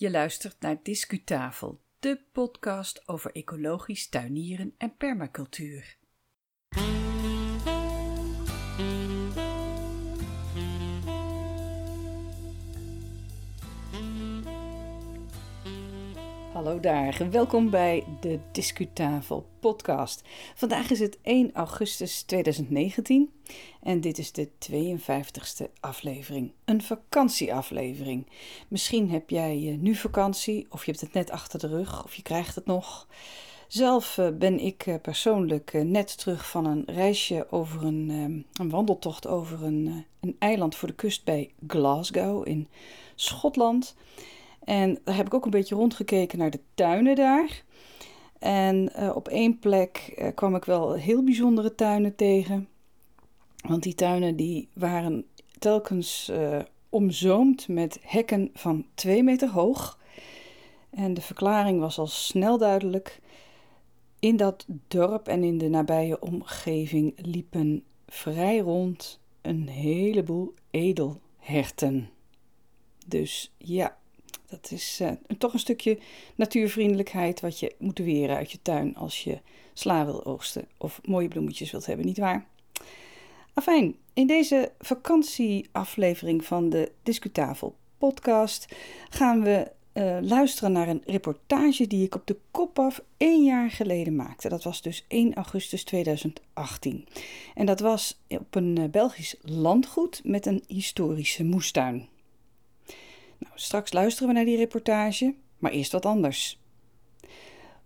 Je luistert naar Discutafel, de podcast over ecologisch tuinieren en permacultuur. Hallo welkom bij de Discutafel podcast. Vandaag is het 1 augustus 2019 en dit is de 52ste aflevering. Een vakantieaflevering. Misschien heb jij eh, nu vakantie of je hebt het net achter de rug of je krijgt het nog. Zelf eh, ben ik eh, persoonlijk net terug van een reisje over een, een wandeltocht over een, een eiland voor de kust bij Glasgow in Schotland. En daar heb ik ook een beetje rondgekeken naar de tuinen daar. En uh, op één plek uh, kwam ik wel heel bijzondere tuinen tegen. Want die tuinen die waren telkens uh, omzoomd met hekken van twee meter hoog. En de verklaring was al snel duidelijk. In dat dorp en in de nabije omgeving liepen vrij rond een heleboel edelherten. Dus ja, dat is uh, toch een stukje natuurvriendelijkheid wat je moet weren uit je tuin als je sla wil oogsten of mooie bloemetjes wilt hebben, nietwaar? Afijn, in deze vakantieaflevering van de Discutafel podcast gaan we uh, luisteren naar een reportage die ik op de kop af één jaar geleden maakte. Dat was dus 1 augustus 2018. En dat was op een uh, Belgisch landgoed met een historische moestuin. Nou, straks luisteren we naar die reportage, maar eerst wat anders.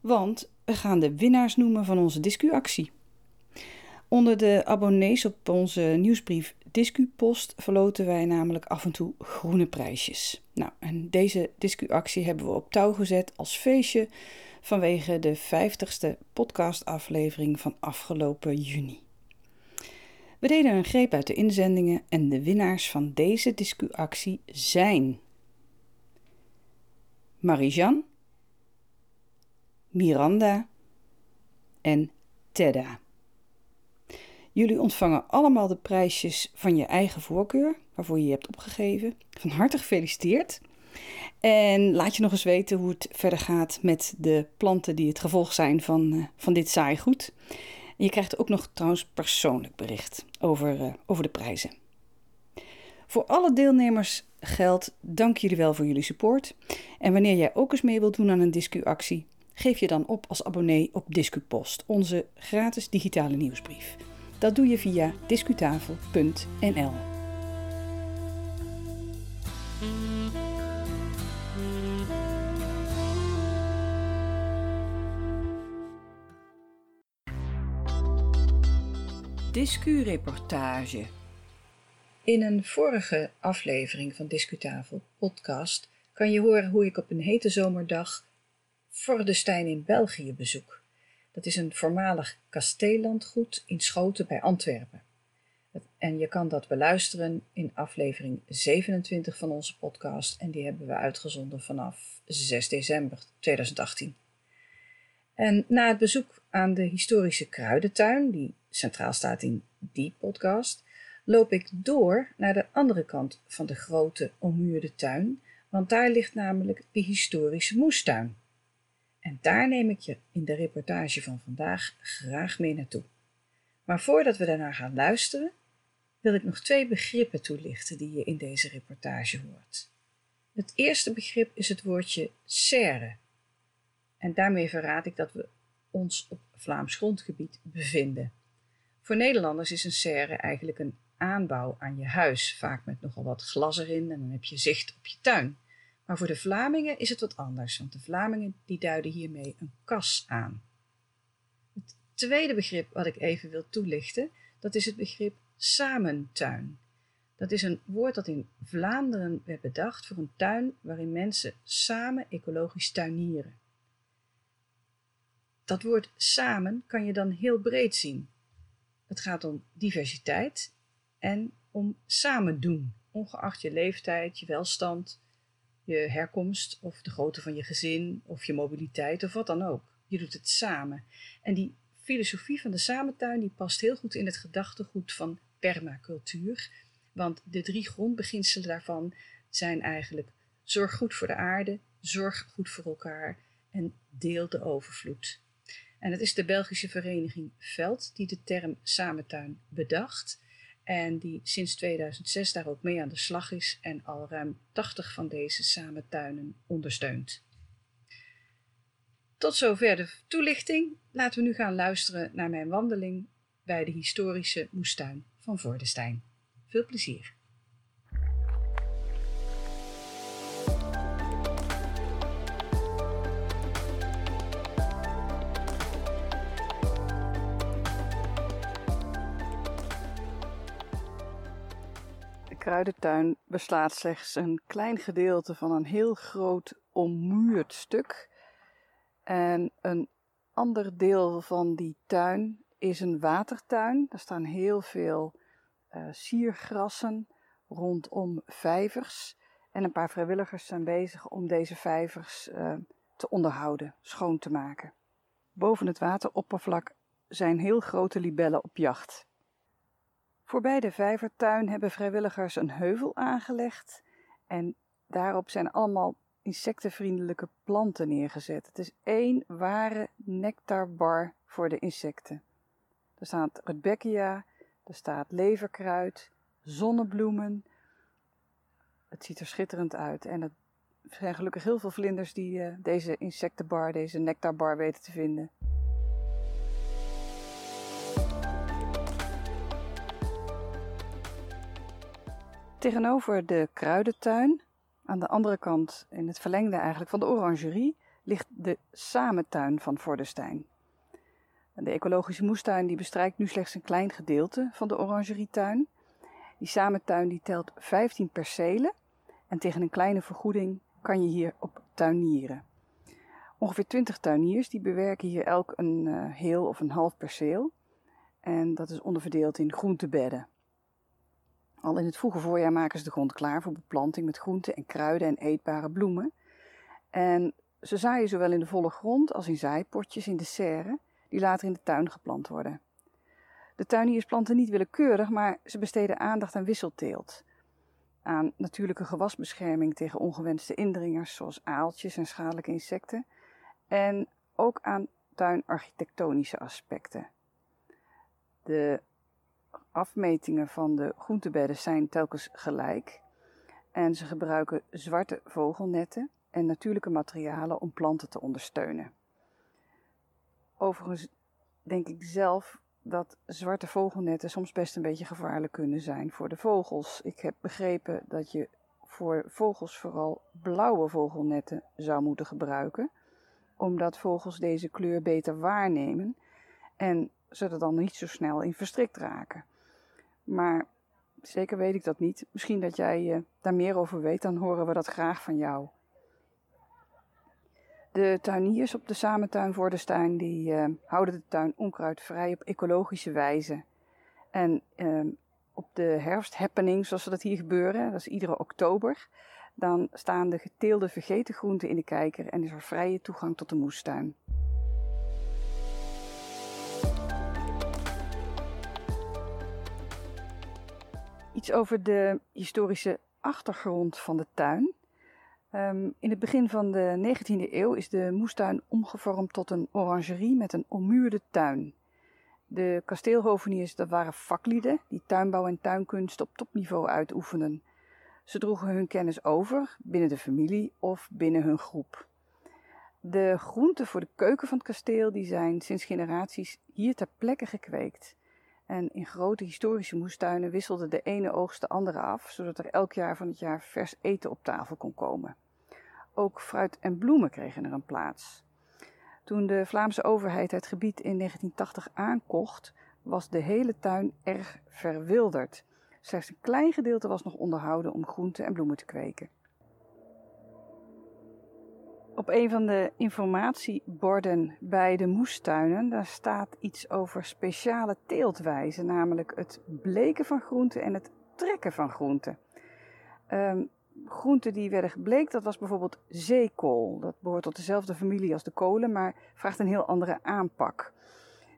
Want we gaan de winnaars noemen van onze discuactie. Onder de abonnees op onze nieuwsbrief Discupost verloten wij namelijk af en toe groene prijsjes. Nou, en deze discuactie hebben we op touw gezet als feestje vanwege de 50ste podcastaflevering van afgelopen juni. We deden een greep uit de inzendingen en de winnaars van deze discuactie zijn Marijan, Miranda en Tedda. Jullie ontvangen allemaal de prijsjes van je eigen voorkeur, waarvoor je je hebt opgegeven. Van harte gefeliciteerd. En laat je nog eens weten hoe het verder gaat met de planten die het gevolg zijn van, uh, van dit saai goed. En je krijgt ook nog trouwens persoonlijk bericht over, uh, over de prijzen. Voor alle deelnemers geldt, dank jullie wel voor jullie support. En wanneer jij ook eens mee wilt doen aan een discuactie, geef je dan op als abonnee op DiscuPost, onze gratis digitale nieuwsbrief. Dat doe je via discutafel.nl. Discu-reportage in een vorige aflevering van Discutafel podcast kan je horen hoe ik op een hete zomerdag Vordestein in België bezoek. Dat is een voormalig kasteellandgoed in Schoten bij Antwerpen. En je kan dat beluisteren in aflevering 27 van onze podcast en die hebben we uitgezonden vanaf 6 december 2018. En na het bezoek aan de historische kruidentuin, die centraal staat in die podcast, loop ik door naar de andere kant van de grote ommuurde tuin, want daar ligt namelijk de historische moestuin. En daar neem ik je in de reportage van vandaag graag mee naartoe. Maar voordat we daarnaar gaan luisteren, wil ik nog twee begrippen toelichten die je in deze reportage hoort. Het eerste begrip is het woordje serre. En daarmee verraad ik dat we ons op Vlaams grondgebied bevinden. Voor Nederlanders is een serre eigenlijk een aanbouw aan je huis, vaak met nogal wat glas erin en dan heb je zicht op je tuin. Maar voor de Vlamingen is het wat anders, want de Vlamingen die duiden hiermee een kas aan. Het tweede begrip wat ik even wil toelichten, dat is het begrip samentuin. Dat is een woord dat in Vlaanderen werd bedacht voor een tuin waarin mensen samen ecologisch tuinieren. Dat woord samen kan je dan heel breed zien. Het gaat om diversiteit en om samen doen, ongeacht je leeftijd, je welstand, je herkomst of de grootte van je gezin of je mobiliteit of wat dan ook. Je doet het samen. En die filosofie van de samentuin die past heel goed in het gedachtegoed van permacultuur, want de drie grondbeginselen daarvan zijn eigenlijk zorg goed voor de aarde, zorg goed voor elkaar en deel de overvloed. En het is de Belgische vereniging Veld die de term samentuin bedacht en die sinds 2006 daar ook mee aan de slag is en al ruim 80 van deze samentuinen ondersteunt. Tot zover de toelichting. Laten we nu gaan luisteren naar mijn wandeling bij de historische moestuin van Vordestein. Veel plezier! Kruidentuin beslaat slechts een klein gedeelte van een heel groot ommuurd stuk. En een ander deel van die tuin is een watertuin. Er staan heel veel uh, siergrassen rondom vijvers. En een paar vrijwilligers zijn bezig om deze vijvers uh, te onderhouden, schoon te maken. Boven het wateroppervlak zijn heel grote libellen op jacht. Voorbij de vijvertuin hebben vrijwilligers een heuvel aangelegd en daarop zijn allemaal insectenvriendelijke planten neergezet. Het is één ware nectarbar voor de insecten. Er staat rudbeckia, er staat leverkruid, zonnebloemen. Het ziet er schitterend uit en er zijn gelukkig heel veel vlinders die uh, deze insectenbar, deze nectarbar weten te vinden. Tegenover de kruidentuin, aan de andere kant, in het verlengde eigenlijk van de orangerie, ligt de samentuin van Vordestein. De ecologische moestuin die bestrijkt nu slechts een klein gedeelte van de orangerietuin. Die samentuin die telt 15 percelen en tegen een kleine vergoeding kan je hier op tuinieren. Ongeveer 20 tuiniers die bewerken hier elk een uh, heel of een half perceel. En dat is onderverdeeld in groentebedden. Al in het vroege voorjaar maken ze de grond klaar voor beplanting met groenten en kruiden en eetbare bloemen. En ze zaaien zowel in de volle grond als in zaaipotjes in de serre, die later in de tuin geplant worden. De tuiniers planten niet willekeurig, maar ze besteden aandacht aan wisselteelt. Aan natuurlijke gewasbescherming tegen ongewenste indringers zoals aaltjes en schadelijke insecten. En ook aan tuinarchitectonische aspecten. De afmetingen van de groentebedden zijn telkens gelijk. En ze gebruiken zwarte vogelnetten en natuurlijke materialen om planten te ondersteunen. Overigens denk ik zelf dat zwarte vogelnetten soms best een beetje gevaarlijk kunnen zijn voor de vogels. Ik heb begrepen dat je voor vogels vooral blauwe vogelnetten zou moeten gebruiken, omdat vogels deze kleur beter waarnemen en ze er dan niet zo snel in verstrikt raken. Maar zeker weet ik dat niet. Misschien dat jij uh, daar meer over weet, dan horen we dat graag van jou. De tuiniers op de samentuin voor de tuin, die uh, houden de tuin onkruidvrij op ecologische wijze. En uh, op de herfsthappening, zoals dat hier gebeuren, dat is iedere oktober, dan staan de geteelde vergeten groenten in de kijker en is er vrije toegang tot de moestuin. Iets over de historische achtergrond van de tuin. Um, in het begin van de 19e eeuw is de moestuin omgevormd tot een orangerie met een ommuurde tuin. De kasteelhoveniers waren vaklieden die tuinbouw en tuinkunst op topniveau uitoefenden. Ze droegen hun kennis over binnen de familie of binnen hun groep. De groenten voor de keuken van het kasteel die zijn sinds generaties hier ter plekke gekweekt. En in grote historische moestuinen wisselde de ene oogst de andere af, zodat er elk jaar van het jaar vers eten op tafel kon komen. Ook fruit en bloemen kregen er een plaats. Toen de Vlaamse overheid het gebied in 1980 aankocht, was de hele tuin erg verwilderd. Slechts een klein gedeelte was nog onderhouden om groenten en bloemen te kweken. Op een van de informatieborden bij de moestuinen, daar staat iets over speciale teeltwijzen, namelijk het bleken van groenten en het trekken van groenten. Um, groenten die werden gebleekt, dat was bijvoorbeeld zeekool. Dat behoort tot dezelfde familie als de kolen, maar vraagt een heel andere aanpak.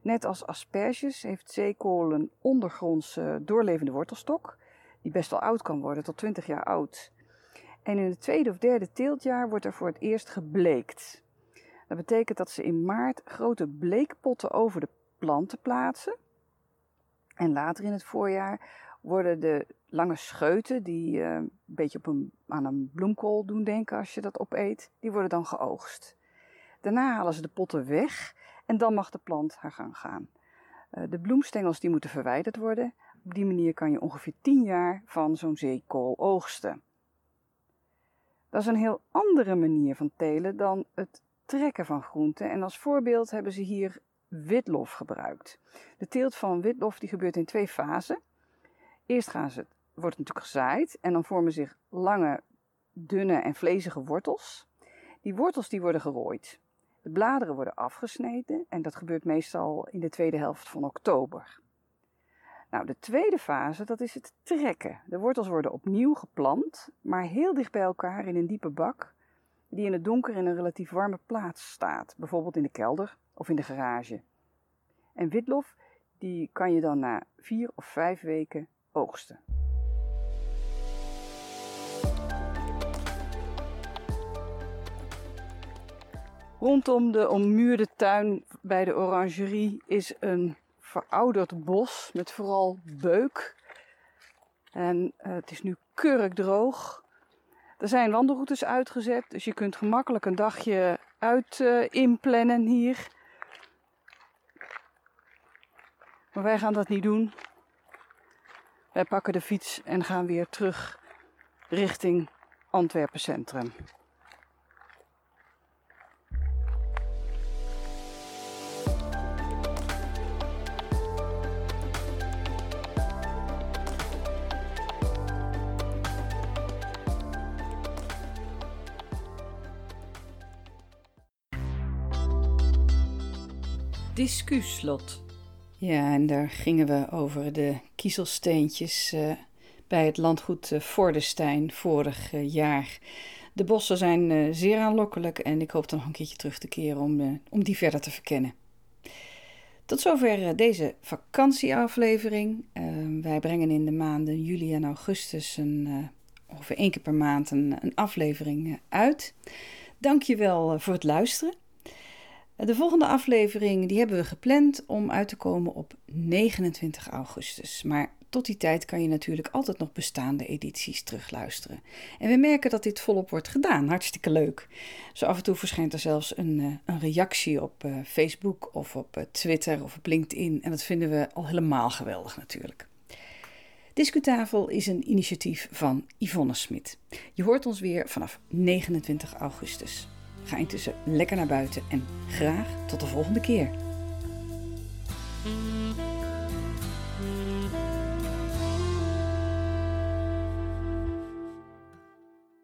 Net als asperges heeft zeekool een ondergrondse doorlevende wortelstok, die best wel oud kan worden, tot 20 jaar oud. En in het tweede of derde teeltjaar wordt er voor het eerst gebleekt. Dat betekent dat ze in maart grote bleekpotten over de planten plaatsen. En later in het voorjaar worden de lange scheuten, die uh, een beetje op een, aan een bloemkool doen denken als je dat opeet, die worden dan geoogst. Daarna halen ze de potten weg en dan mag de plant haar gang gaan. Uh, de bloemstengels die moeten verwijderd worden. Op die manier kan je ongeveer 10 jaar van zo'n zeekool oogsten. Dat is een heel andere manier van telen dan het trekken van groenten. En als voorbeeld hebben ze hier witlof gebruikt. De teelt van witlof die gebeurt in twee fasen. Eerst gaan ze, wordt het natuurlijk gezaaid en dan vormen zich lange, dunne en vlezige wortels. Die wortels die worden gerooid. De bladeren worden afgesneden en dat gebeurt meestal in de tweede helft van oktober. Nou, de tweede fase, dat is het trekken. De wortels worden opnieuw geplant, maar heel dicht bij elkaar in een diepe bak, die in het donker in een relatief warme plaats staat, bijvoorbeeld in de kelder of in de garage. En witlof, die kan je dan na vier of vijf weken oogsten. Rondom de ommuurde tuin bij de orangerie is een verouderd bos met vooral beuk. En uh, het is nu keurig droog. Er zijn wandelroutes uitgezet, dus je kunt gemakkelijk een dagje uit uh, inplannen hier. Maar wij gaan dat niet doen. Wij pakken de fiets en gaan weer terug richting Antwerpen Centrum. Discuslot. Ja, en daar gingen we over de kiezelsteentjes uh, bij het landgoed uh, Vordestein vorig uh, jaar. De bossen zijn zeer aanlokkelijk en ik hoop er nog een keertje terug te keren om, om die verder te verkennen. Tot zover deze vakantieaflevering. wij brengen in de maanden juli en augustus een, ongeveer één keer per maand een, een aflevering uit. Dank je wel voor het luisteren. De volgende aflevering die hebben we gepland om uit te komen op 29 augustus. Maar tot die tijd kan je natuurlijk altijd nog bestaande edities terugluisteren. En we merken dat dit volop wordt gedaan. Hartstikke leuk. Zo af en toe verschijnt er zelfs een, eh, een reactie op uh, Facebook of op uh, Twitter of op LinkedIn. En dat vinden we al helemaal geweldig natuurlijk. Discutafel is een initiatief van Yvonne Smit. Je hoort ons weer vanaf 29 augustus. Ga intussen lekker naar buiten en graag tot de volgende keer.